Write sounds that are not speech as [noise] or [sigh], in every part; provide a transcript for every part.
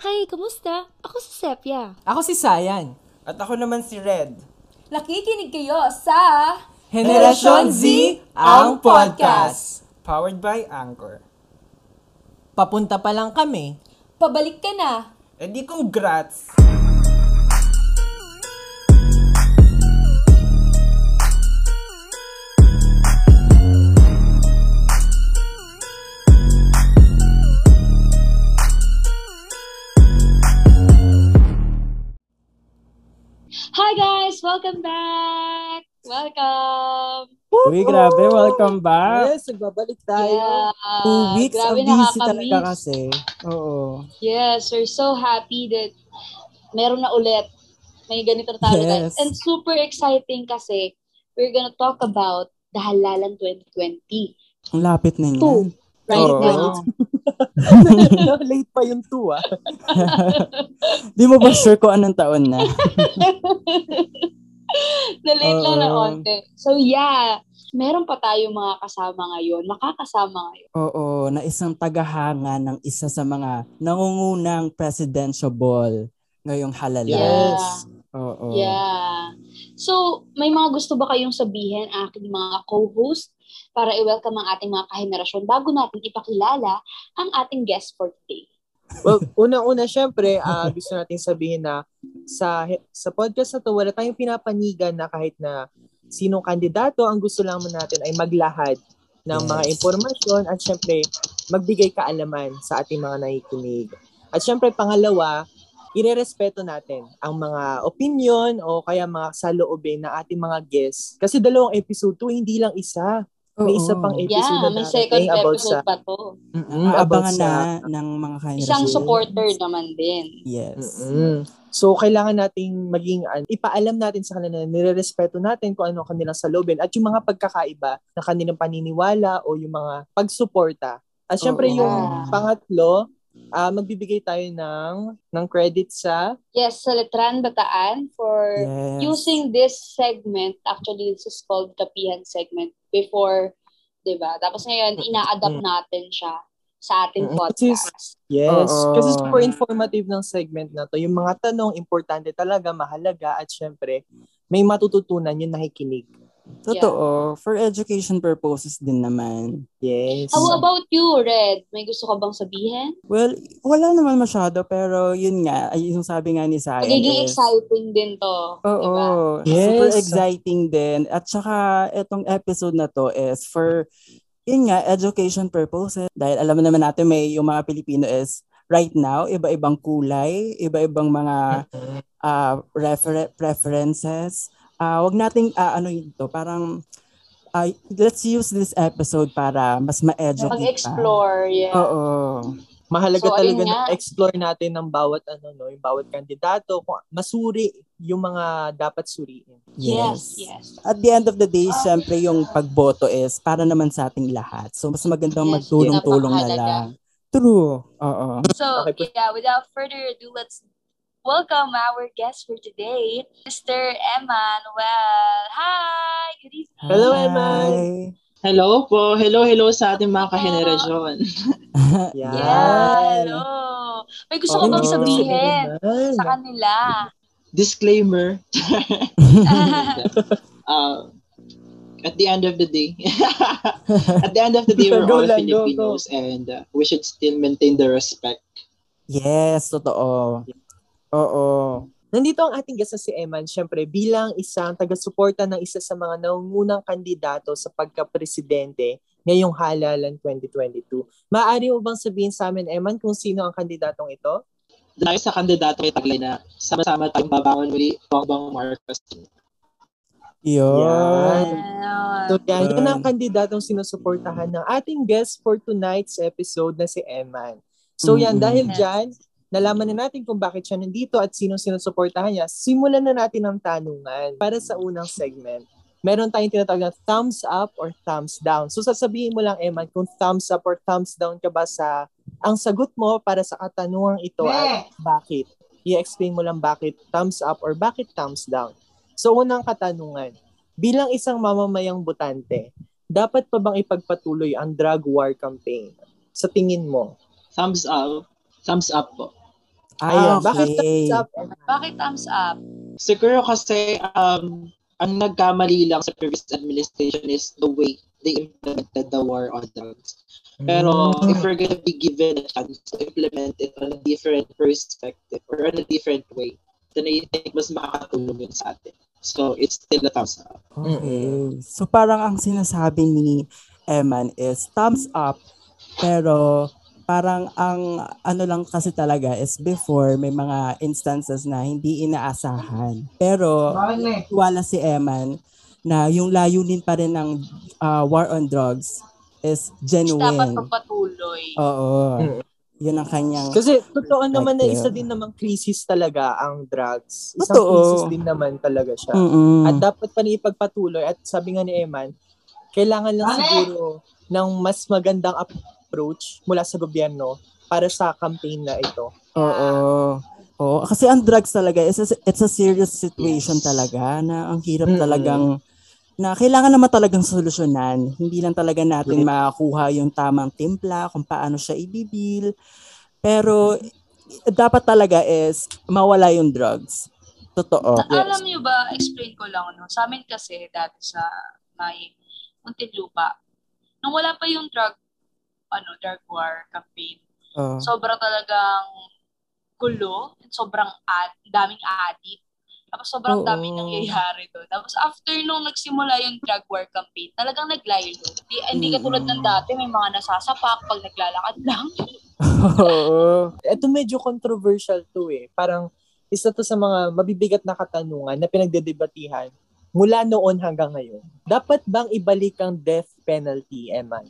Hi, kamusta? Ako si Sepia. Ako si Sayan. At ako naman si Red. Nakikinig kayo sa Henerasyon Z, ang podcast. Powered by Anchor. Papunta pa lang kami. Pabalik ka na. E di congrats! Welcome back! Welcome! Uy, grabe. Welcome back. Yes, nagbabalik tayo. Yeah. Two weeks Grabe of busy talaga kasi. Oo. Yes, we're so happy that meron na ulit. May ganito tayo guys. Yes. And super exciting kasi we're gonna talk about the Halalan 2020. Ang lapit na Two. yan. Right Oo. now. [laughs] Late pa yung two, ah. [laughs] Di mo ba sure kung anong taon na? [laughs] [laughs] Na-late lang na onte. So yeah, meron pa tayong mga kasama ngayon. Makakasama ngayon. Oo, na isang tagahanga ng isa sa mga nangungunang presidential ball ngayong halalan. Yes. Oo. Yeah. So, may mga gusto ba kayong sabihin aking mga co-host para i-welcome ang ating mga kahenerasyon bago natin ipakilala ang ating guest for today? Well, unang-una, syempre, ah, gusto natin sabihin na sa sa podcast na to, wala tayong pinapanigan na kahit na sinong kandidato, ang gusto lang natin ay maglahad ng mga impormasyon at syempre, magbigay kaalaman sa ating mga nakikinig. At syempre, pangalawa, irerespeto natin ang mga opinion o kaya mga saloobin ng ating mga guests. Kasi dalawang episode to, hindi lang isa. May isa pang episode Yeah, na may second about episode sa- pa to. Mm, about Abangan sa na ng mga kahenerasyon. Isang supporter naman din. Yes. Mm. So, kailangan nating maging, an- ipaalam natin sa kanila na nirerespeto natin kung ano ang kanilang salubin at yung mga pagkakaiba na kanilang paniniwala o yung mga pagsuporta. At syempre Oo. yung pangatlo, ah magbibigay tayo ng, ng credit sa Yes, sa Letran Bataan for Yes. using this segment. Actually, this is called Kapihan segment before, di ba? Tapos ngayon, ina-adapt natin siya sa ating Mm, podcast. Yes. Oo. Kasi super informative ng segment na to. Yung mga tanong, importante talaga, mahalaga at syempre, may matututunan yung nakikinig. Totoo. For education purposes din naman. Yes. How about you, Red? May gusto ka bang sabihin? Well, wala naman masyado pero yun nga, ay yung sabi nga ni Sayan Magiging is, exciting din to. Oo. Diba? Super Yes. exciting din. At saka, itong episode na to is for, yun nga, education purposes. Dahil alam naman natin may yung mga Pilipino is right now, iba-ibang kulay, iba-ibang mga ah, refer- preferences. Ah, wag nating ah, ano yun to, parang ah, let's use this episode para mas ma-educate pa. Mag-explore, yeah. Oo. mahalaga So, talaga na explore natin ng bawat ano no, yung bawat kandidato, kung masuri yung mga dapat suriin. Yes, yes. At the end of the day, syempre yung pagboto is para naman sa ating lahat. So, mas magandang Yes, magtulong-tulong na lang. True. Oo. So, Okay. yeah, without further ado, let's welcome our guest for today, Mr. Emmanuel. Hi! Good evening. Hello, Hi. Eman. Hello po. Hello, hello sa ating mga kahenerasyon. Yan. Yeah, hello. May gusto ko Okay. bang sabihin sa kanila? Disclaimer. uh, [laughs] [laughs] at the end of the day, [laughs] at the end of the day, we're all Filipinos and uh, we should still maintain the respect. Yes, totoo. Oo. Nandito ang ating guest na si Eman, syempre bilang isang taga-suporta ng isa sa mga nangungunang kandidato sa pagka-presidente ngayong halalan 2022. Maaari mo bang sabihin sa amin, Eman, kung sino ang kandidatong ito? Dahil sa kandidato ay taglay na sama-sama tayong babangon muli Bongbong Marcos. Yun. Yan. So yan, yan ang kandidatong sinusuportahan ng ating guest for tonight's episode na si Eman. So yan, dahil dyan, nalaman na natin kung bakit siya nandito at sino sinusuportahan niya. Simulan na natin ang tanungan para sa unang segment. Meron tayong tinatawag na thumbs up or thumbs down. So sasabihin mo lang, Eman, kung thumbs up or thumbs down ka ba sa ang sagot mo para sa katanungang ito at bakit. I-explain mo lang bakit thumbs up or bakit thumbs down. So unang katanungan, bilang isang mamamayang butante, dapat pa bang ipagpatuloy ang drug war campaign? Sa tingin mo? Thumbs up. Thumbs up po. Ah, Ayan. Bakit okay. thumbs up? Bakit thumbs up? Siguro kasi um, ang nagkamali lang sa previous administration is the way they implemented the war on drugs. Pero Mm. if we're gonna be given a chance to implement it on a different perspective or on a different way, then I think mas makakatulong yun sa atin. So, it's still a thumbs up. Okay. So parang ang sinasabi ni Eman is thumbs up pero parang ang ano lang kasi talaga is before may mga instances na hindi inaasahan. Pero wala si Eman na yung layunin pa rin ng ah, war on drugs is Dapat genuine. magpatuloy. Oo. Mm. Yun ang kanyang Kasi totoo naman na isa din namang crisis talaga ang drugs. Isang Totoo. crisis din naman talaga siya. Mm-mm. At dapat pa niya ipagpatuloy. At sabi nga ni Eman, kailangan lang siguro ng mas magandang approach mula sa gobyerno para sa campaign na ito. Oo. Oo. Kasi ang drugs talaga, it's a, it's a serious situation talaga na ang hirap Mm-mm. talagang na kailangan naman talagang solusyonan. Hindi lang talaga natin Mm. makakuha yung tamang timpla kung paano siya ibibil. Pero dapat talaga is mawala yung drugs. Totoo. Na- Alam niyo ba, explain ko lang, no? Sa amin kasi, dati sa may Muntinlupa, nung wala pa yung drug, ano, drug war campaign, Oo. sobrang talagang gulo, sobrang ad, daming addict, tapos sobrang Oo. daming nangyayari doon. Tapos after nung nagsimula yung drug war campaign, talagang naglaylo. Di, hindi katulad ng dati, may mga nasasapak pag naglalakad lang. [laughs] Oo. Ito medyo controversial to eh. Parang isa to sa mga mabibigat na katanungan na pinagdedebatihan mula noon hanggang ngayon. Dapat bang ibalik ang death penalty, Eman?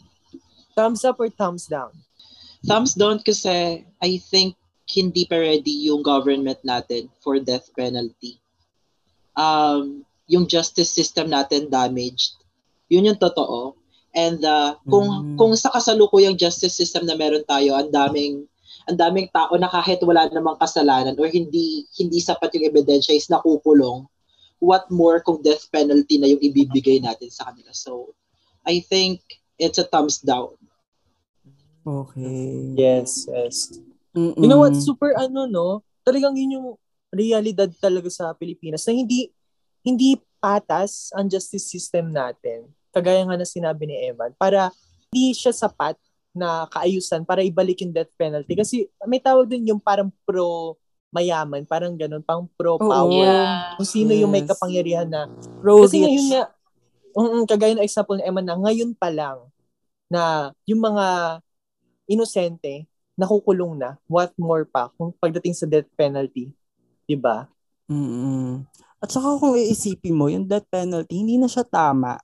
Thumbs up or thumbs down? Thumbs down kasi I think hindi pa ready yung government natin for death penalty. Um, yung justice system natin damaged. Yun yung totoo. And uh, kung Mm. kung sa kasalukuyang justice system na meron tayo, ang daming ang daming tao na kahit wala namang kasalanan or hindi hindi sapat yung ebidensya is nakukulong. What more kung death penalty na yung ibibigay natin sa kanila. So, I think it's a thumbs down. Okay. Yes, yes. Mm-mm. You know what? Super ano, no? Talagang yun yung realidad talaga sa Pilipinas na hindi hindi patas ang justice system natin. Kagaya nga na sinabi ni Eman. Para hindi siya sapat na kaayusan para ibalik yung death penalty. Kasi may tawag din yung parang pro mayaman, parang ganun, pang pro power. Yeah. Kung sino yung may Yes. kapangyarihan na Rose kasi ngayon nga, mm, kagaya ng example ni Emma na ngayon pa lang na yung mga inosente nakukulong na. What more pa kung pagdating sa death penalty. Diba? mm At saka kung iisipin mo, yung death penalty, hindi na siya tama.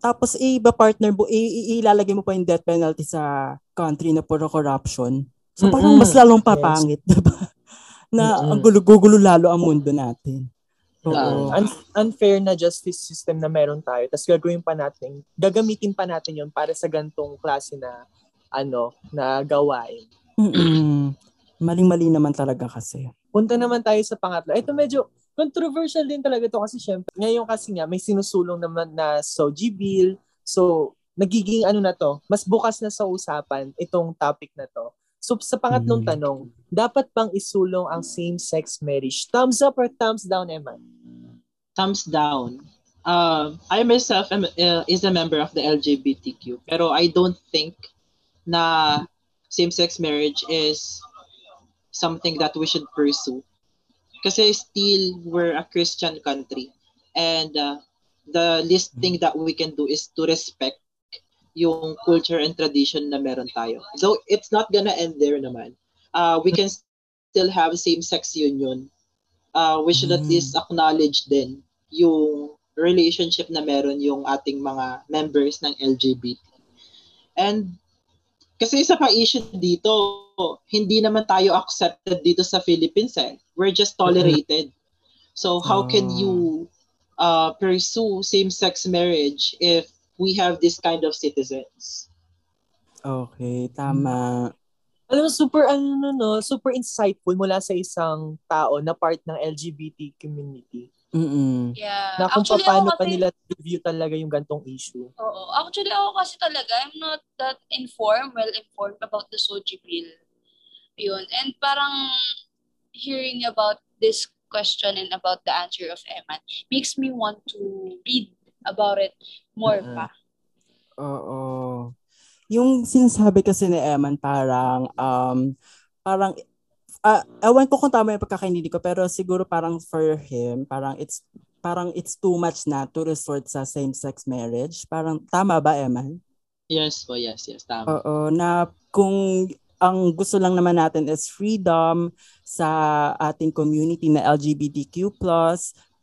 Tapos iba partner mo, i- ilalagay mo pa yung death penalty sa country na puro corruption. So parang Mm-mm. mas lalong papangit, diba? [laughs] Na Mm-mm. ang gulo-gulo lalo ang mundo natin. Oo. Ah. Un- unfair na justice system na meron tayo. Tapos gagawin pa natin, gagamitin pa natin yon para sa gantong klase na ano, na gawain. Mm-mm. Maling-mali naman talaga kasi. Punta naman tayo sa pangatlo. Ito medyo controversial din talaga to kasi syempre, ngayon kasi nga may sinusulong naman na SOGI bill. So, nagiging ano na to, mas bukas na sa usapan itong topic na to. So, sa pangatlong Mm. tanong, dapat bang isulong ang same-sex marriage? Thumbs up or thumbs down, Eman? thumbs down. Um, I myself am uh, is a member of the LGBTQ, pero I don't think na same-sex marriage is something that we should pursue. Kasi still we're a Christian country, and uh, the least thing that we can do is to respect yung culture and tradition na meron tayo. Though it's not gonna end there naman. Uh, we can still have same-sex union. Uh, we should at Mm. least acknowledge din yung relationship na meron yung ating mga members ng LGBT. And kasi isa pa issue dito, hindi naman tayo accepted dito sa Philippines eh. We're just tolerated. So how can Ah. you uh, pursue same-sex marriage if we have this kind of citizens? Okay, tama. Alam mo, super, ano, no, no, super insightful mula sa isang tao na part ng LGBT community. Mm-mm. Yeah. Na kung Actually, paano ako pa kasi- nila review talaga yung gantong issue. Oo. Actually, ako kasi talaga, I'm not that informed, well-informed about the Soji bill. Yun. And parang, hearing about this question and about the answer of Eman makes me want to read about it more Mm-mm. pa. Oo. Yung sinasabi kasi ni Eman parang um parang ah ewan ko kung tama yung pagkakaintindi ko pero siguro parang for him parang it's parang it's too much na to resort sa same-sex marriage. Parang tama ba Eman? Yes po, yes, yes, tama. Oo, na kung ang gusto lang naman natin is freedom sa ating community na LGBTQ+,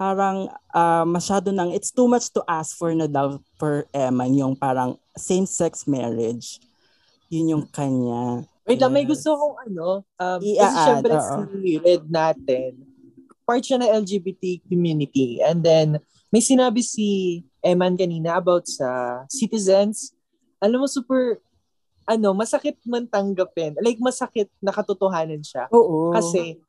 parang ah, masyado nang, it's too much to ask for na daw for Eman, yung parang same-sex marriage. Yun yung kanya. Wait lang, may Yes. gusto kong ano, um, kasi I-add, syempre oo. si Red natin, part siya ng LGBT community. And then, may sinabi si Eman kanina about sa citizens. Alam mo, super, ano, masakit man tanggapin. Like, masakit na katotohanan siya. Oo. Kasi,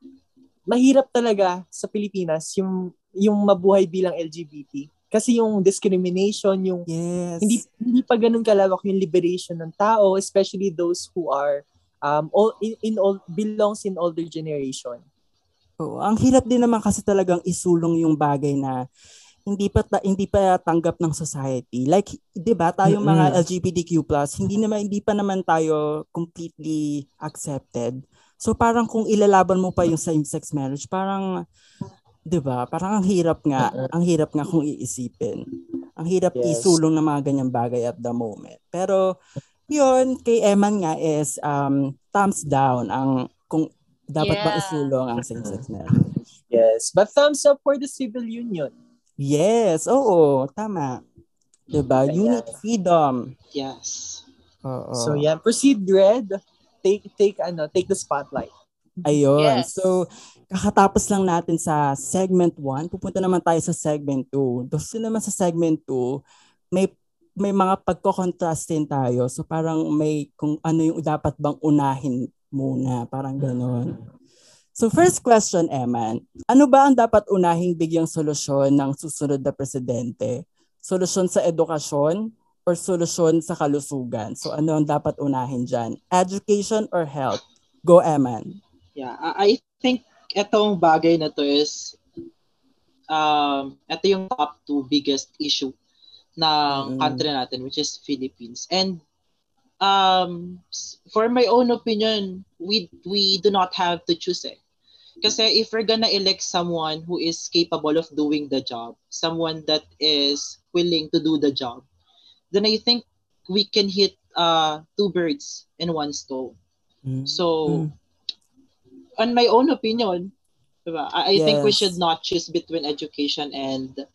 mahirap talaga sa Pilipinas yung yung mabuhay bilang LGBT. Kasi yung discrimination, yung yes. hindi hindi pa ganun kalawak yung liberation ng tao, especially those who are um all, in, in all belongs in older generation. Oo, ang hirap din naman kasi talagang isulong yung bagay na hindi pa ta- hindi pa tanggap ng society. Like, 'di ba, tayong mga LGBTQ+, hindi naman hindi pa naman tayo completely accepted. So parang kung ilalaban mo pa yung same-sex marriage, parang 'di ba? Parang ang hirap nga, ang hirap nga kung iisipin. Ang hirap Yes. isulong ng mga ganyang bagay at the moment. Pero yun, kay Eman nga is um, thumbs down ang kung dapat ba Yeah. isulong ang same-sex marriage. Yes, but thumbs up for the civil union. Yes, oo, tama. 'Di ba? Ayan. Unit freedom. Yes. Oo. So yeah, proceed Red. Take take ano, take the spotlight. Ayun. Yes. So, kakatapos lang natin sa segment 1. Pupunta naman tayo sa segment 2. Doon naman sa segment 2, may may mga pagko-contrast din tayo. So, parang may kung ano yung dapat bang unahin muna. Parang ganon. So, first question, Eman. Ano ba ang dapat unahing bigyang solusyon ng susunod na presidente? Solusyon sa edukasyon or solusyon sa kalusugan? So, ano ang dapat unahin dyan? Education or health? Go, Eman. Yeah, I think etong bagay na to is um ito yung top two biggest issue ng Mm. country natin which is Philippines. And um for my own opinion, we we do not have to choose eh. Kasi if we're gonna elect someone who is capable of doing the job, someone that is willing to do the job, then I think we can hit uh two birds in one stone. So, on my own opinion, diba, I, I think we Yes. should not choose between education and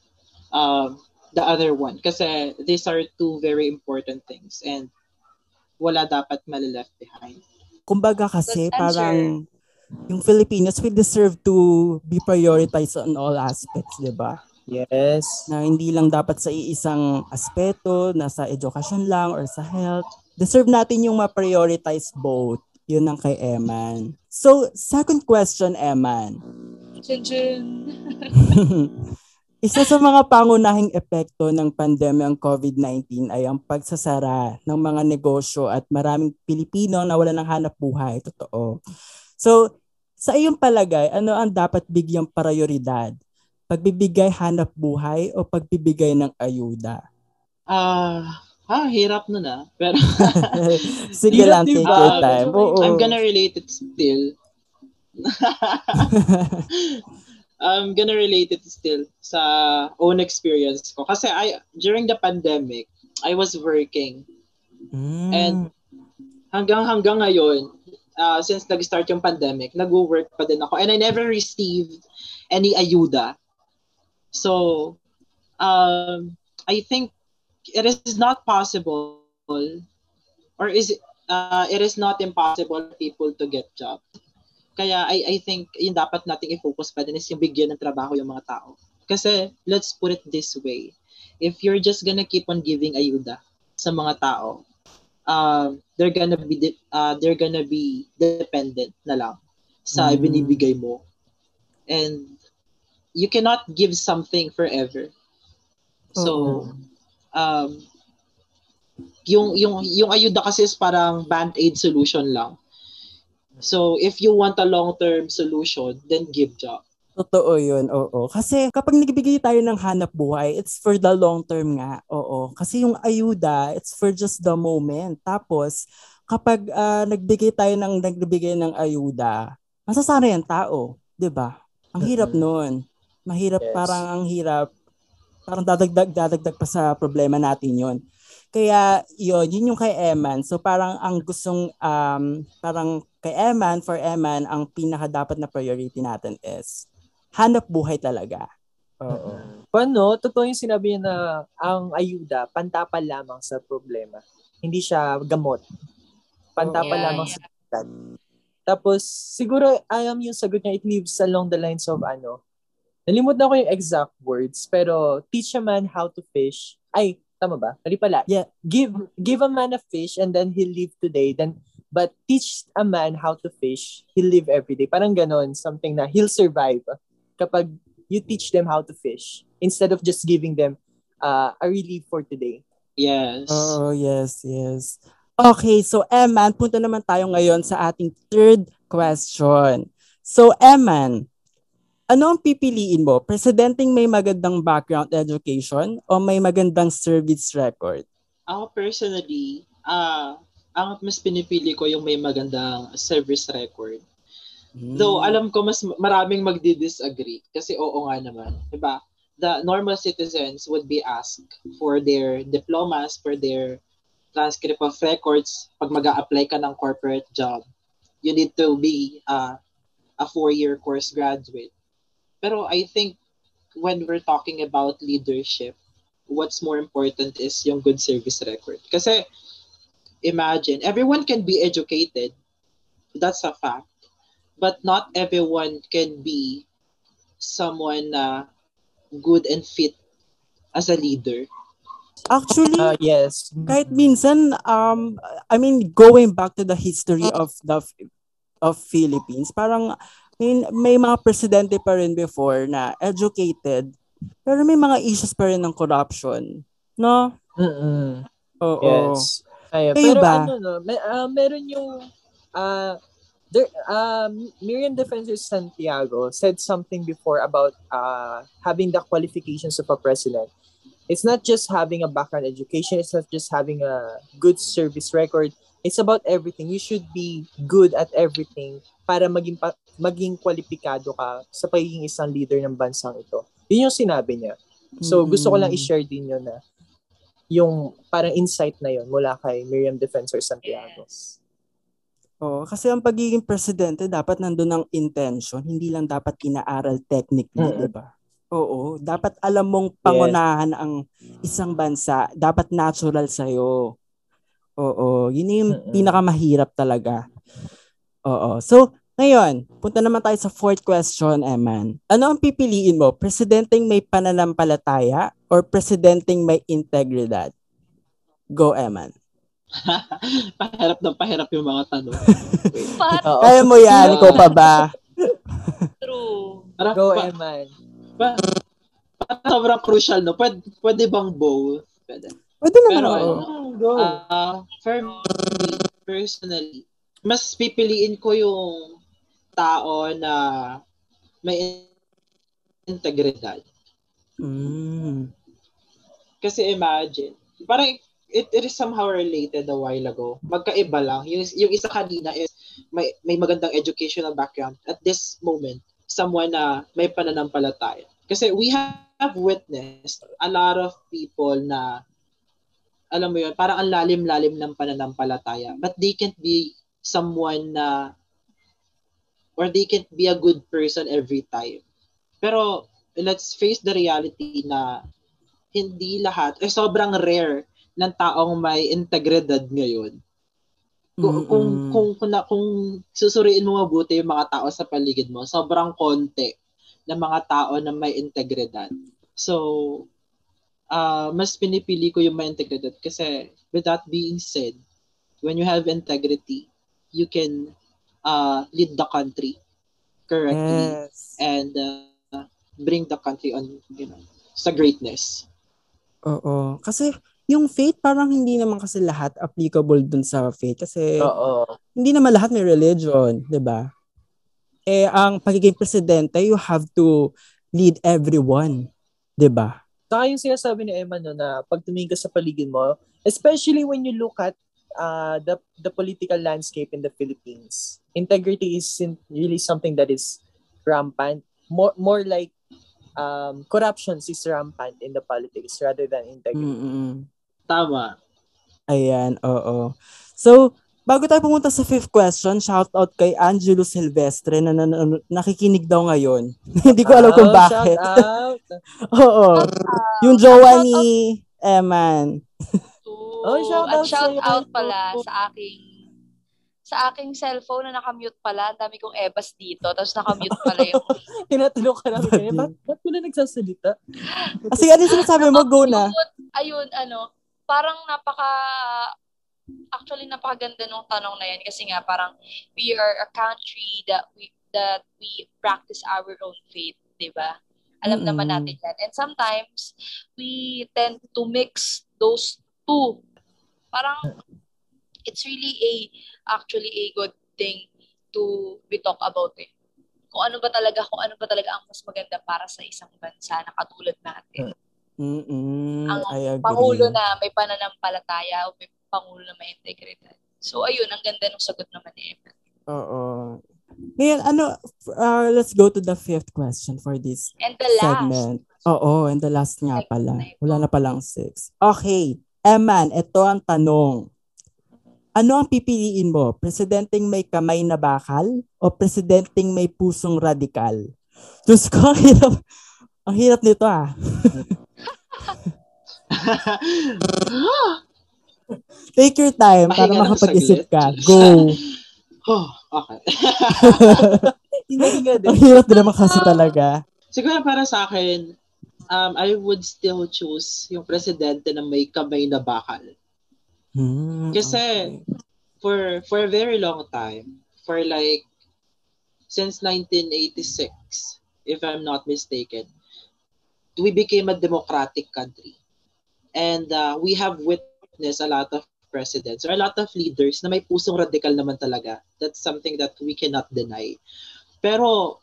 um, the other one. Kasi these are two very important things and wala dapat malaleft behind. kumbaga kasi answer. parang yung Filipinos we deserve to be prioritized on all aspects, 'di ba? Yes. Na hindi lang dapat sa iisang aspeto, na sa education lang or sa health. Deserve natin yung ma-prioritize both. Yun ang kay Eman. So, second question, Eman. Chun. [laughs] Isa sa mga pangunahing epekto ng pandemyang COVID-19 ay ang pagsasara ng mga negosyo at maraming Pilipino na wala ng hanap buhay. Totoo. So, sa iyong palagay, ano ang dapat bigyang prioridad? Pagbibigay hanap buhay o pagbibigay ng ayuda? Ah, ah, hirap nun ah. Pero [laughs] Sige lang, take diba? your time. Oo. I'm gonna relate it still. [laughs] I'm gonna relate it still sa own experience ko. Kasi I, during the pandemic, I was working. Mm. And hanggang hanggang ngayon, uh, since nag-start yung pandemic, nag-work pa din ako. And I never received any ayuda. So, um, I think it is not possible or is uh, it is not impossible for people to get job. Kaya I, I think yung dapat nating i-focus pa din is yung bigyan ng trabaho yung mga tao. Kasi let's put it this way. If you're just gonna keep on giving ayuda sa mga tao, um, they're gonna be de- uh, they're gonna be dependent na lang sa Mm. binibigay mo. And you cannot give something forever. So, um, yung, yung, yung ayuda kasi is parang band-aid solution lang. So, if you want a long-term solution, then give job. Totoo yun, oo. Kasi kapag nagbigay tayo ng hanap buhay, it's for the long term nga, oo. Kasi yung ayuda, it's for just the moment. Tapos, kapag ah, nagbigay tayo ng nagbigay ng ayuda, masasara yung tao, 'di ba? Ang hirap noon. Mahirap, Yes. parang ang hirap. Parang dadagdag, dadagdag pa sa problema natin yon. Kaya yun, yun yung kay Eman. So parang ang gustong, um, parang kay Eman, for Eman, ang pinaka dapat na priority natin is hanap buhay talaga. Oo. Paano? Totoo yung sinabi niya na ang ayuda, pantapal lamang sa problema. Hindi siya gamot. Pantapal Yeah, lamang sa bigat. Tapos, siguro, alam yung sagot niya, it lives along the lines of ano, Nalimut na ko yung exact words, pero teach a man how to fish. Ay, tama ba? Mali pala. Yeah. Give give a man a fish and then he'll live today. Then but teach a man how to fish, he'll live every day. Parang ganon, something na he'll survive kapag you teach them how to fish instead of just giving them uh, a relief for today. Yes. Oh, yes, yes. Okay, so Eman, punta naman tayo ngayon sa ating third question. So Eman, ano ang pipiliin mo? Presidenteng may magandang background education o may magandang service record? Ako personally, ah, ang mas pinipili ko yung may magandang service record. Though alam ko mas maraming magdi-disagree kasi oo nga naman, 'di ba? The normal citizens would be asked for their diplomas, for their transcript of records pag mag apply ka ng corporate job. You need to be uh, a four-year course graduate. Pero I think when we're talking about leadership, what's more important is yung good service record. Kasi imagine, everyone can be educated. That's a fact. But not everyone can be someone na good and fit as a leader. Actually, Uh, yes. kahit minsan, um, I mean, going back to the history of the of Philippines, parang may, may mga presidente pa rin before na educated, pero may mga issues pa rin ng corruption. No? Mm-mm. Oo. Yes. Kayo Pero ba? ano, no, may, ah, meron yung, uh, there, um, Miriam Defensor Santiago said something before about uh, having the qualifications of a president. It's not just having a background education, it's not just having a good service record. It's about everything. You should be good at everything para maging pa, maging kwalipikado ka sa pagiging isang leader ng bansang ito. Yun yung sinabi niya. So, gusto ko lang i-share din yun na yung parang insight na yun mula kay Miriam Defensor Santiago. Oo, kasi ang pagiging presidente dapat nandun ang intention, hindi lang dapat inaaral technically, Mm-mm. 'di ba? Oo, dapat alam mong pangunahan ang isang bansa, dapat natural sa Oo, yun yung Mm-mm. pinakamahirap talaga. Oo. So, ngayon, punta naman tayo sa fourth question, Eman. Ano ang pipiliin mo? Presidenteng may pananampalataya or presidenteng may integridad? Go, Eman. [laughs] pahirap ng pahirap yung mga tanong. [laughs] Oo. Kaya mo yan, ikaw pa ba? [laughs] true. Go, pa- Eman. pa- parang sobrang crucial, no? Pwede, pwede bang both? Pwede. Pwede naman. Pero oo. ano, Go. ah, for me, personally, mas pipiliin ko yung tao na may integridad. Mm. Kasi imagine, parang it, it is somehow related a while ago. Magkaiba lang. Yung, yung isa kanina is may, may magandang educational background. At this moment, someone na may pananampalataya. Kasi we have witnessed a lot of people na alam mo yun, parang ang lalim-lalim ng pananampalataya. But they can't be someone na or they can't be a good person every time. Pero let's face the reality na hindi lahat, eh sobrang rare ng taong may integridad ngayon. Kung, kung, kung, kung, na- kung susuriin mo mabuti yung mga tao sa paligid mo, sobrang konti ng mga tao na may integridad. So, ah mas pinipili ko yung may integridad kasi with that being said, when you have integrity, you can uh, lead the country correctly Yes. and uh, bring the country on, you know, sa greatness. Oo. Kasi yung faith parang hindi naman kasi lahat applicable dun sa faith kasi Oo. hindi naman lahat may religion, 'di ba? Eh ang pagiging presidente, you have to lead everyone, 'di ba? Saka yung sinasabi ni Emma no, na pag tumingin ka sa paligid mo, especially when you look at uh, the the political landscape in the Philippines, integrity isn't really something that is rampant. More more like um, corruption is rampant in the politics rather than integrity. Mm-mm. Tama. Ayan, oo. So, bago tayo pumunta sa fifth question, shout out kay Angelo Silvestre na, na, na- nakikinig daw ngayon. [laughs] Hindi ko alam kung Oh, bakit. Shout out. [laughs] Oo. Yung jowa ni Eman. [laughs] Oh, shout At out shout sa'yo. out pala sa aking sa aking cellphone na nakamute pala. Ang dami kong ebas dito. Tapos nakamute pala yung... [laughs] Tinatanong ka namin kaya, ba't, ba't mo na nagsasalita? [laughs] Kasi ano yung sinasabi mo? Go na. Ayun, ano, parang napaka... Actually, napakaganda nung tanong na yan kasi nga parang we are a country that we that we practice our own faith, di ba? Alam naman Mm-mm. natin yan. And sometimes, we tend to mix those two. Parang, it's really a, actually a good thing to we talk about it. Kung ano ba talaga, kung ano ba talaga ang mas maganda para sa isang bansa na katulad natin. Mm-mm. Ang I agree. Pangulo na may pananampalataya o may pangulo na may integridad. So, ayun, ang ganda ng sagot naman ni Emma. Oo. Ngayon, ano, uh, let's go to the fifth question for this And the last, segment. Oo, and the last nga pala. Wala na palang six. Okay, Eman, ito ang tanong. Ano ang pipiliin mo? Presidenteng may kamay na bakal o presidenteng may pusong radikal? Diyos ko, [laughs] ang hirap. Ang hirap nito ah. [laughs] Take your time para Pahinga makapag-isip ka. Go. [laughs] oh, okay. Ang hirap din naman kasi talaga. Siguro para sa akin, um, I would still choose yung presidente na may kamay na bakal. Hmm, Kasi, okay. for for a very long time, for like since 1986, if I'm not mistaken, we became a democratic country. And uh, we have witnessed a lot of presidents or a lot of leaders na may pusong radikal naman talaga. That's something that we cannot deny. Pero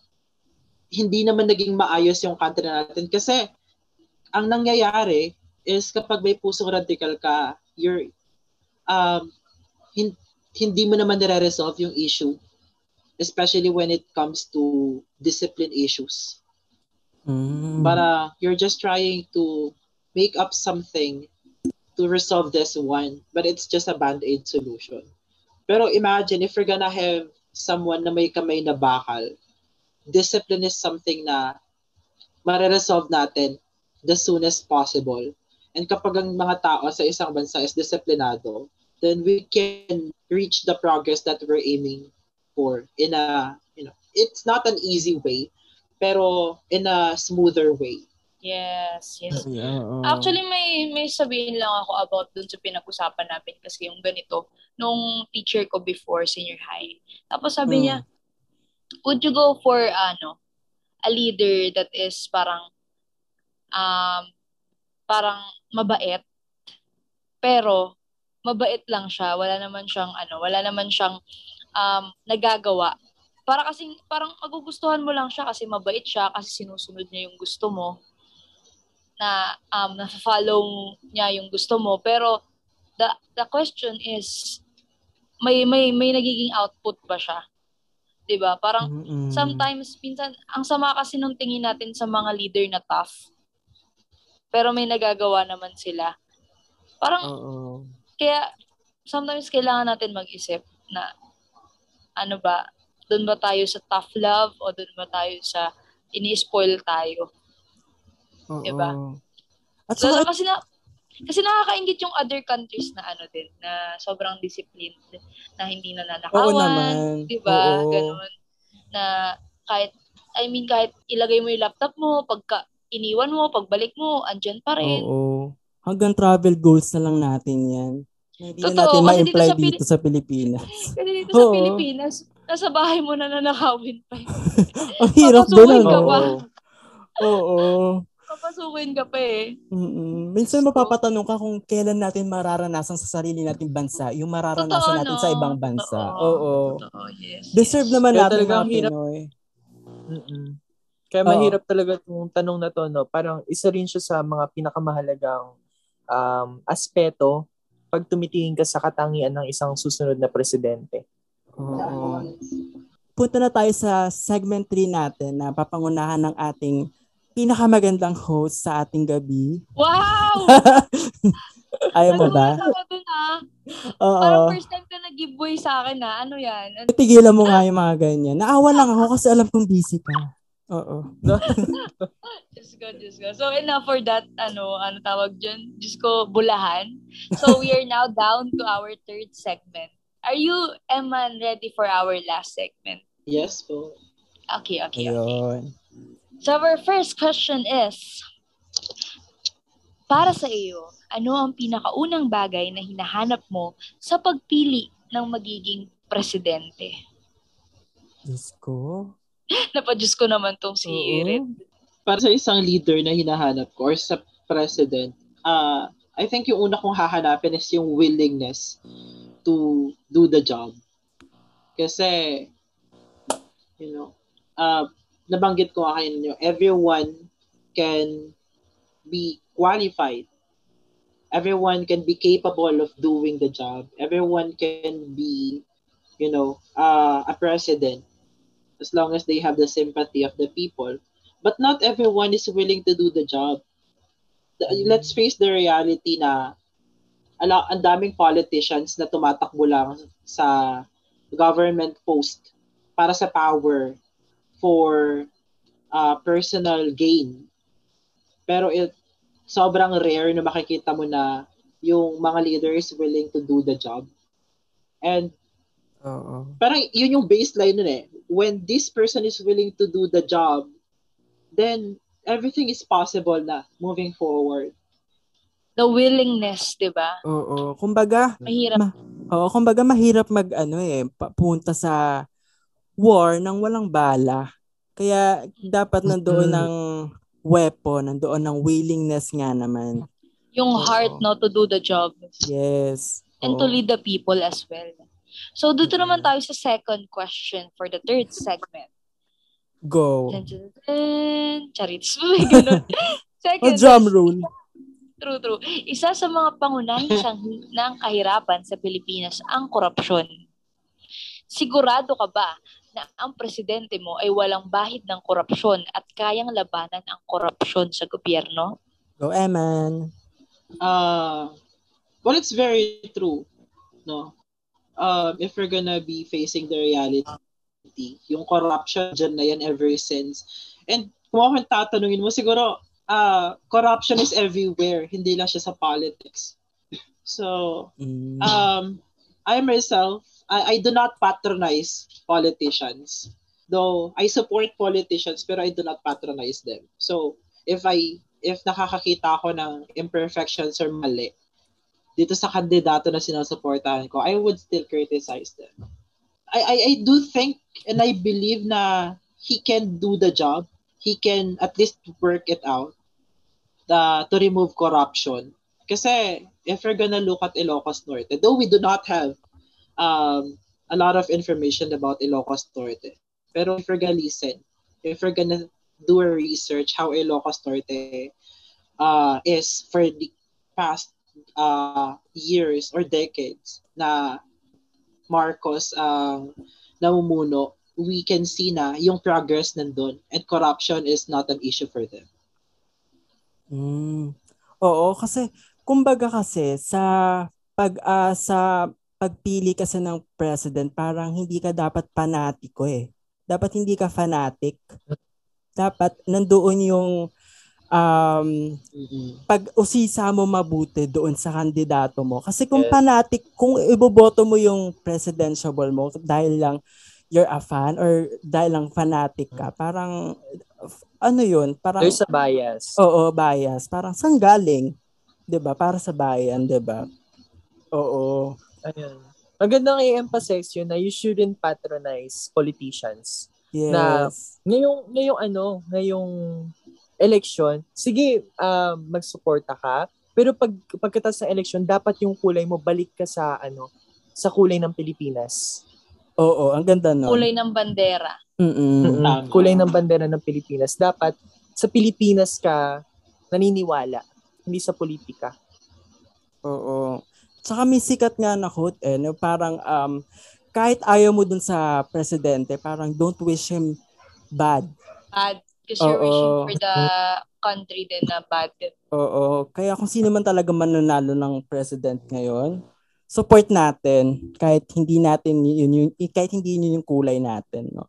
hindi naman naging maayos yung country natin kasi ang nangyayari is kapag may pusong radikal ka, you're um, hin- hindi mo naman nare-resolve yung issue especially when it comes to discipline issues. Hmm. But uh, you're just trying to make up something to resolve this one, but it's just a band-aid solution. Pero imagine if you're gonna have someone na may kamay na bakal, discipline is something na mareresolve natin the soonest possible. And kapag ang mga tao sa isang bansa is disiplinado, then we can reach the progress that we're aiming for in a, you know, it's not an easy way, pero in a smoother way. yes, yes. [laughs] Yeah, oo. Actually, may may sabihin lang ako about dun sa pinag-usapan namin kasi yung ganito, nung teacher ko before senior high. Tapos sabi Hmm. niya, would you go for, ano, a leader that is parang, um, parang mabait, pero mabait lang siya, wala naman siyang, ano, wala naman siyang um, nagagawa. Para kasing, parang magugustuhan mo lang siya kasi mabait siya, kasi sinusunod niya yung gusto mo na um na-follow niya yung gusto mo pero the the question is may may may nagiging output ba siya 'di ba parang Mm-mm. sometimes minsan ang sama kasi nung tingin natin sa mga leader na tough pero may nagagawa naman sila parang Oo. kaya sometimes kailangan natin mag-isip na ano ba doon ba tayo sa tough love o doon ba tayo sa ini-spoil tayo Oo. Diba? At So, kasi na kasi nakakaingit yung other countries na ano din, na sobrang disciplined, na hindi na Oo naman. nanakawan, di ba? Ganun. Na kahit, I mean, kahit ilagay mo yung laptop mo, pagka iniwan mo, pagbalik mo, andyan pa rin. oo. Hanggang travel goals na lang natin yan. Hindi na Totoo, natin kasi ma-imply dito sa dito sa Pilipinas. [laughs] Kasi dito sa Oo. Pilipinas, nasa bahay mo na nanakawin pa. [laughs] Ang hirap doon. pa. Oo. Oo. Papasukin ka pa eh. Mm-mm. Minsan mapapatanong ka kung kailan natin mararanasan sa sarili nating bansa, yung mararanasan Totoo, natin no? sa ibang bansa. Totoo. Oo. Totoo, yes. Deserve yes. naman Kaya natin talagang mga hirap. Pinoy. Mm-mm. Kaya Oo. mahirap talaga itong tanong na to, no? Parang isa rin siya sa mga pinakamahalagang um, aspeto pag tumitingin ka sa katangian ng isang susunod na presidente. Oo. Punta na tayo sa segment 3 natin na papangunahan ng ating pinakamagandang host sa ating gabi. Wow! [laughs] Ayaw mo ba? Ako dun ah. Oo. Parang first time ka nag-giveaway sa akin ah. Ano yan? Ano- Tigilan mo nga yung mga ganyan. Naawa lang ako kasi alam kong busy ka. Oo. [laughs] Diyos ko, Diyos ko. So enough for that, ano, ano tawag dyan? Diyos ko, bulahan. So we are now down to our third segment. Are you, Eman, ready for our last segment? Yes po. Okay, okay, okay. Ayun. So our first question is, para sa iyo, ano ang pinakaunang bagay na hinahanap mo sa pagpili ng magiging presidente? Diyos ko. [laughs] Napadyos ko naman tong si Oo. Erin. Para sa isang leader na hinahanap ko or sa president, uh, I think yung una kong hahanapin is yung willingness to do the job. Kasi, you know, uh, nabanggit ko nga kayo everyone can be qualified. Everyone can be capable of doing the job. Everyone can be, you know, uh, a president as long as they have the sympathy of the people. But not everyone is willing to do the job. The- Let's face the reality na ala, ang daming politicians na tumatakbo lang sa government post para sa power for uh, personal gain. Pero it, sobrang rare na makikita mo na yung mga leaders willing to do the job. And Oo. parang yun yung baseline nun eh. When this person is willing to do the job, then everything is possible na moving forward. The willingness, di ba? Oo. Kumbaga, Mahirap. oo, kumbaga mahirap mag ano eh, papunta sa war nang walang bala. Kaya dapat nandoon Mm. ng weapon, nandoon ng willingness nga naman. Yung Oo. heart, no, to do the job. Yes. And Oo. to lead the people as well. So, dito naman tayo sa second question for the third segment. Go. Charits. [laughs] Second, Oh, drum roll. True, true. Isa sa mga pangunahing sanhi ng kahirapan sa Pilipinas ang korupsyon. Sigurado ka ba na ang presidente mo ay walang bahid ng korupsyon at kayang labanan ang korupsyon sa gobyerno? Go, Eman. Uh, well, it's very true. No? Um, if we're gonna be facing the reality, yung corruption dyan na yan ever since. And kung ako tatanungin mo, siguro, uh, corruption is everywhere. Hindi lang siya sa politics. [laughs] So, Mm. um, I myself, I, I do not patronize politicians. Though I support politicians, pero I do not patronize them. So, if I, if nakakakita ako ng imperfections or mali, dito sa kandidato na sinusuportahan ko, I would still criticize them. I, I, I do think and I believe na he can do the job. He can at least work it out uh, to remove corruption. Kasi if we're gonna look at Ilocos Norte, though we do not have um, a lot of information about Ilocos Norte, pero if we're gonna listen, if we're gonna do a research how Ilocos Norte uh, is for the past uh, years or decades na Marcos ang namumuno, we can see na yung progress nandun and corruption is not an issue for them. Mm. Oo, kasi kumbaga kasi sa pag ah, sa pagpili kasi ng president, parang hindi ka dapat panatiko eh. Dapat hindi ka fanatic. Dapat nandoon yung um, pag-usisa mo mabuti doon sa kandidato mo. Kasi kung Yes. fanatic, kung iboboto mo yung presidential mo dahil lang you're a fan or dahil lang fanatic ka, parang ano yun? Parang There's a bias. Oo, bias. Parang saan galing? 'Di ba? Para sa bayan, 'di ba? Oo. Ayun. Magandang i-emphasize yun na you shouldn't patronize politicians. Yes. Na- Ngayong, ngayong ano, ngayong election, sige, um, magsuporta ka, pero pag pagkatapos ng election, dapat yung kulay mo balik ka sa ano, sa kulay ng Pilipinas. Oo, ang ganda no. Kulay ng bandera. Mm-mm. Tama. Kulay ng bandera ng Pilipinas. Dapat sa Pilipinas ka naniniwala, hindi sa politika. Oo. Tsaka may sikat nga na quote eh, no? parang um, kahit ayaw mo dun sa presidente, parang don't wish him bad. Bad. Because you're Oo. wishing for the country din na bad. Oo. Kaya kung sino man talaga mananalo ng president ngayon, support natin kahit hindi natin yun, yun, kahit hindi yun yung kulay natin, no?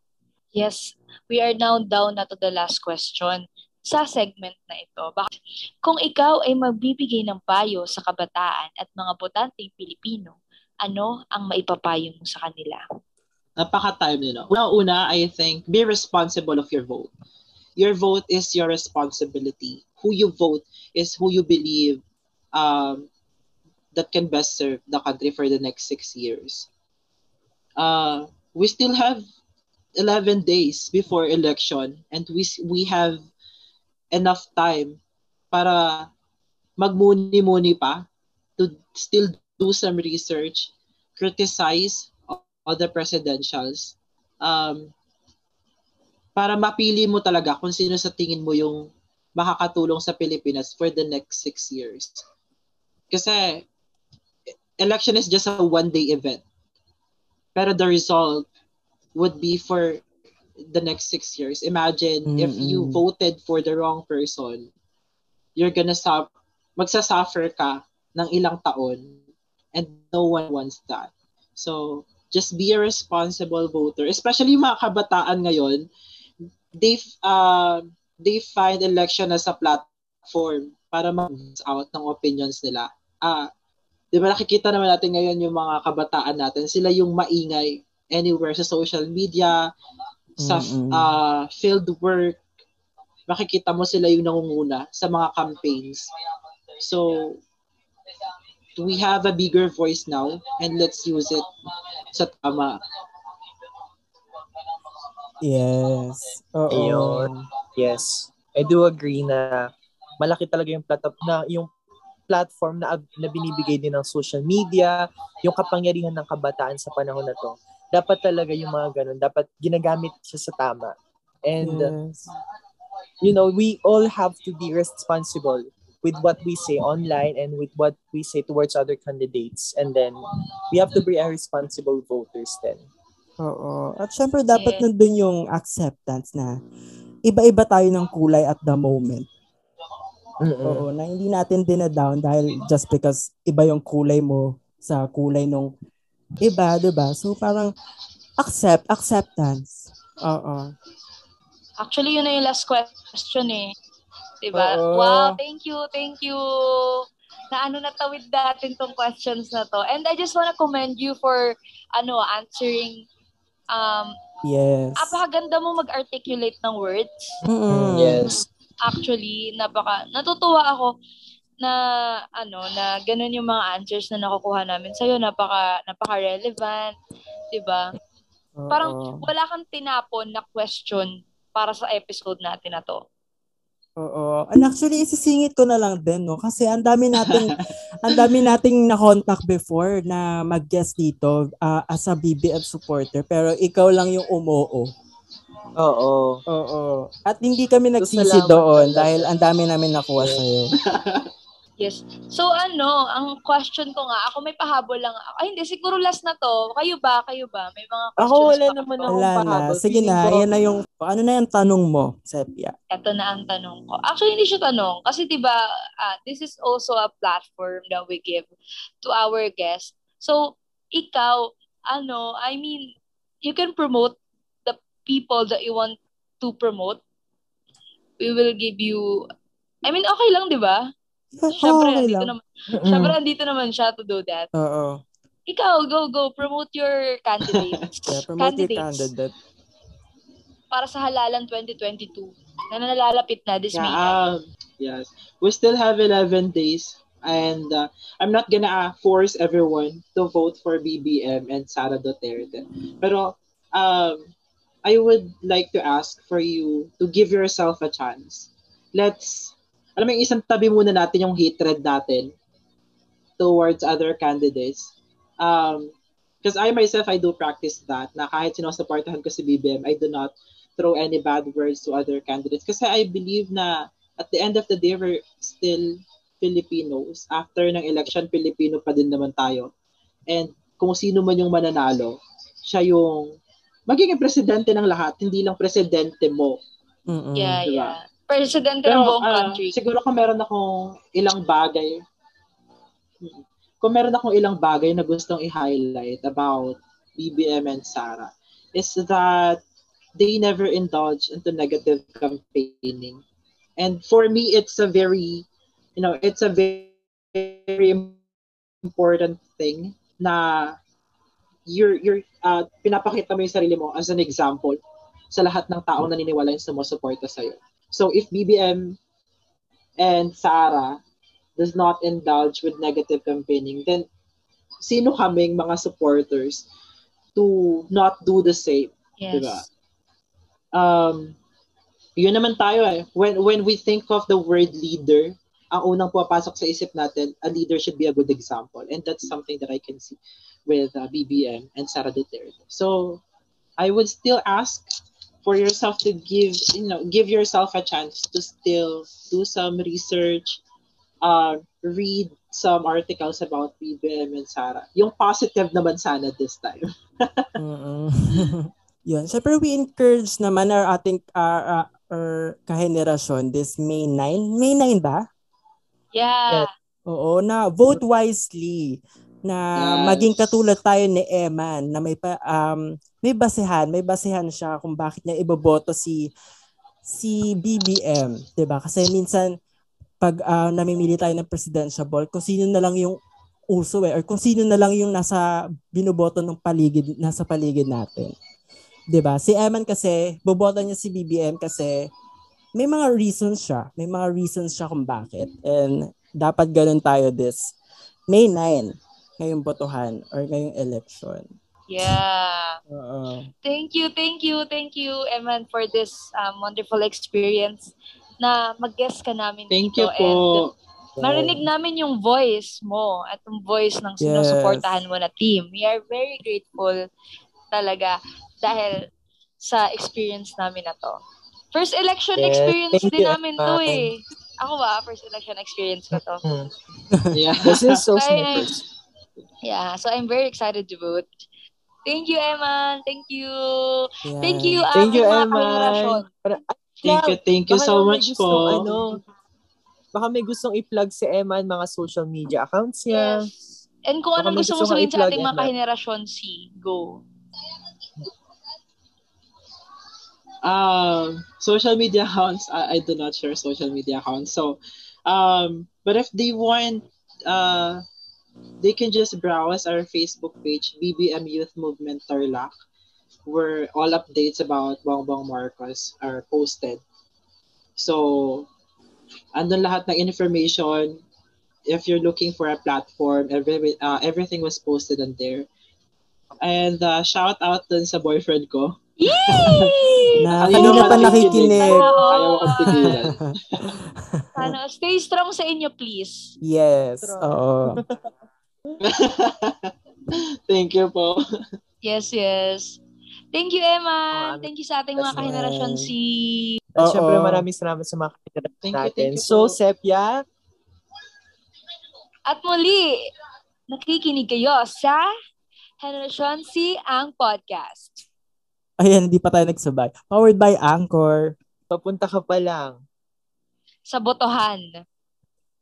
Yes, we are now down na to the last question sa segment na ito. Kung ikaw ay magbibigay ng payo sa kabataan at mga botanteng Pilipino, ano ang maipapayo mo sa kanila? napaka-time nila. Una-una, I think, be responsible of your vote. Your vote is your responsibility. Who you vote is who you believe um, that can best serve the country for the next six years. Uh, we still have 11 days before election and we we have enough time para magmuni-muni pa to still do some research, criticize other presidentials um, para mapili mo talaga kung sino sa tingin mo yung makakatulong sa Pilipinas for the next six years. Kasi election is just a one-day event. Pero the result would be for the next six years. Imagine if you voted for the wrong person, you're gonna suffer, magsasuffer ka ng ilang taon and no one wants that. So, just be a responsible voter. Especially yung mga kabataan ngayon, they uh, they find election as a platform para mag out ng opinions nila. Ah, 'di ba nakikita naman natin ngayon yung mga kabataan natin, sila yung maingay anywhere sa social media, sa Mm-mm. uh, field work, makikita mo sila yung nangunguna sa mga campaigns. So, we have a bigger voice now and let's use it sa tama. Yes. Oo. Ayun. Yes. I do agree na malaki talaga yung platform na yung platform na, na binibigay din ng social media, yung kapangyarihan ng kabataan sa panahon na to. Dapat talaga yung mga ganun, dapat ginagamit siya sa tama. And uh, Yes. you know, we all have to be responsible with what we say online and with what we say towards other candidates. And then we have to be a responsible voters then. Oo. At syempre dapat Yes. nandun yung acceptance na iba-iba tayo ng kulay at the moment. Mm-mm. Oo, na hindi natin dinadown dahil just because iba yung kulay mo sa kulay nung iba, 'di ba? So parang accept, acceptance. Oo. Actually, yun na yung last question eh. Diba? Oo. Wow, thank you, thank you. Na ano natawid natin tong questions na to. And I just wanna commend you for ano answering um Yes. apakaganda mo mag-articulate ng words. Mm-mm. Yes. Actually, napaka natutuwa ako na ano na ganun yung mga answers na nakukuha namin sa napaka napaka-relevant, 'di ba? Parang wala kang tinapon na question para sa episode natin na to. Oo. And actually, isisingit ko na lang din, no? Kasi ang dami nating, [laughs] ang dami nating na-contact before na mag-guest dito ah, as a BBM supporter. Pero ikaw lang yung umoo. Oo. Oo. At hindi kami nagsisi doon dahil ang dami namin nakuha sa'yo. [laughs] Yes. So ano, ang question ko nga, ako may pahabol lang. Ay hindi, siguro last na to. Kayo ba? Kayo ba? May mga questions Ako wala pa naman akong Wala na. pahabol. Sige na. ko- Yan na yung, ano na yung tanong mo, Sepia? Ito na ang tanong ko. Actually, hindi siya tanong. Kasi di ba ah, this is also a platform that we give to our guests. So, ikaw, ano, I mean, you can promote the people that you want to promote. We will give you, I mean, okay lang, di ba? Siyempre, okay lang. naman, syempre, andito naman siya to do that. Oo. Ikaw, go, go. Promote your candidates. Yeah, promote your candidate. para sa halalan 2022 na nalalapit na this May. Yeah, um, yes. We still have 11 days and uh, I'm not gonna uh, force everyone to vote for BBM and Sara Duterte. Pero um, I would like to ask for you to give yourself a chance. let's, alam mo yung isang tabi muna natin yung hatred natin towards other candidates. Um, because I myself, I do practice that, na kahit sinusuportahan ko si BBM, I do not throw any bad words to other candidates. Kasi I believe na at the end of the day, we're still Filipinos. After ng election, Filipino pa din naman tayo. And kung sino man yung mananalo, siya yung magiging presidente ng lahat, hindi lang presidente mo. Mm-mm. Yeah, Diba? yeah. President ng buong ah, country. siguro kung meron akong ilang bagay, kung meron akong ilang bagay na gustong i-highlight about BBM and Sara, is that they never indulge into negative campaigning. And for me, it's a very, you know, it's a very, very important thing na you're, you're, uh, pinapakita mo yung sarili mo as an example sa lahat ng taong naniniwala yung sumusuporta sa'yo. So if BBM and Sara does not indulge with negative campaigning, then sino kaming mga supporters to not do the same? Yes. Diba? Um, yun naman tayo eh. When, when we think of the word leader, ang unang pumapasok sa isip natin, a leader should be a good example. And that's something that I can see with uh, BBM and Sara Duterte. So, I would still ask for yourself to give, you know, give yourself a chance to still do some research, uh, read some articles about BBM and Sara. Yung positive naman sana this time. [laughs] [laughs] Yun. Siyempre, we encourage naman our ating our, our, our kahenerasyon this May 9. May 9 ba? Yeah. Oo, na vote wisely na Yes. maging katulad tayo ni Eman na may pa, um may basehan, may basehan siya kung bakit niya iboboto si si BBM, 'di ba? Kasi minsan pag ah, namimili tayo ng presidential ball, kung sino na lang yung uso eh, or kung sino na lang yung nasa binoboto ng paligid, nasa paligid natin. 'Di ba? Si Eman kasi, boboto niya si BBM kasi may mga reasons siya. May mga reasons siya kung bakit. And dapat ganun tayo this May 9, ngayong botohan or ngayong election. Yeah. Oo. Thank you, thank you, thank you, Eman, for this um, wonderful experience na mag-guest ka namin Thank dito. you po. And marinig namin yung voice mo at yung voice ng sinusuportahan mo na team. We are very grateful talaga dahil sa experience namin na to. First election Yes, experience thank din you, namin to eh. Ako ba, first election experience ko to. Hmm. [laughs] Yeah. This is so snippers. Yeah, so I'm very excited to vote. Thank you, Eman. Thank you. Yan. Thank you, Thank you, Eman. Para- Ay, Thank you, thank you so much gustong, po. Ano, baka may gustong i-plug si Eman mga social media accounts niya. Yes. And kung Baka anong gusto mo gusto sabihin sa ating mga kahenerasyon C, go. um social media accounts I, I do not share social media accounts so um but if they want uh they can just browse our facebook page bbm youth movement tarlac where all updates about bongbong marcos are posted so andun lahat ng information if you're looking for a platform every, uh, everything was posted on there and uh, shout out dun sa boyfriend ko Yay! [laughs] Na Kanina pa nakikinig. Ayaw akong tigilan. Ano, stay strong sa inyo, please. yes. Oo. [laughs] Thank you po. Yes, yes. Thank you, Eman. Thank you sa ating mga kahenerasyon man. C. At syempre maraming salamat sa mga kapitid Thank you, natin. thank you so, po. Sepia, At muli, nakikinig kayo sa Henerasyon C, ang podcast. Ayan, hindi pa tayo nagsabay. Powered by Anchor. papunta ka pa lang. Sa botohan.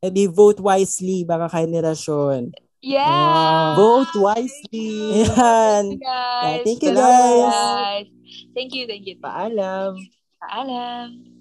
E di vote wisely, baka kahenerasyon. Yeah! Vote wisely. Ayan. Thank you, guys. Thank you, guys. Thank you, thank you. Paalam. Paalam.